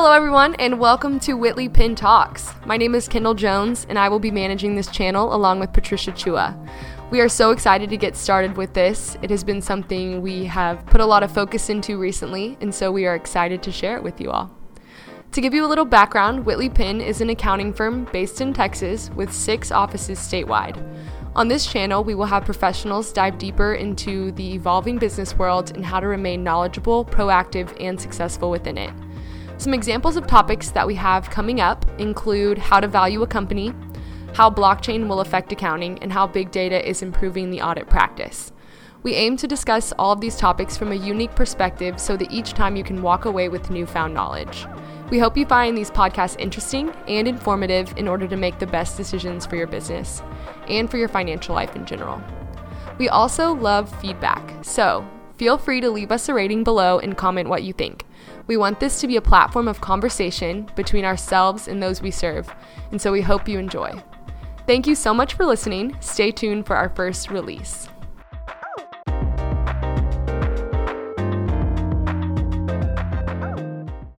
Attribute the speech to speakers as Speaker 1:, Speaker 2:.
Speaker 1: Hello, everyone, and welcome to Whitley Penn Talks. My name is Kendall Jones, and I will be managing this channel along with Patricia Chua. We are so excited to get started with this. It has been something we have put a lot of focus into recently, and so we are excited to share it with you all. To give you a little background, Whitley Penn is an accounting firm based in Texas with six offices statewide. On this channel, we will have professionals dive deeper into the evolving business world and how to remain knowledgeable, proactive, and successful within it. Some examples of topics that we have coming up include how to value a company, how blockchain will affect accounting, and how big data is improving the audit practice. We aim to discuss all of these topics from a unique perspective so that each time you can walk away with newfound knowledge. We hope you find these podcasts interesting and informative in order to make the best decisions for your business and for your financial life in general. We also love feedback, so feel free to leave us a rating below and comment what you think. We want this to be a platform of conversation between ourselves and those we serve, and so we hope you enjoy. Thank you so much for listening. Stay tuned for our first release.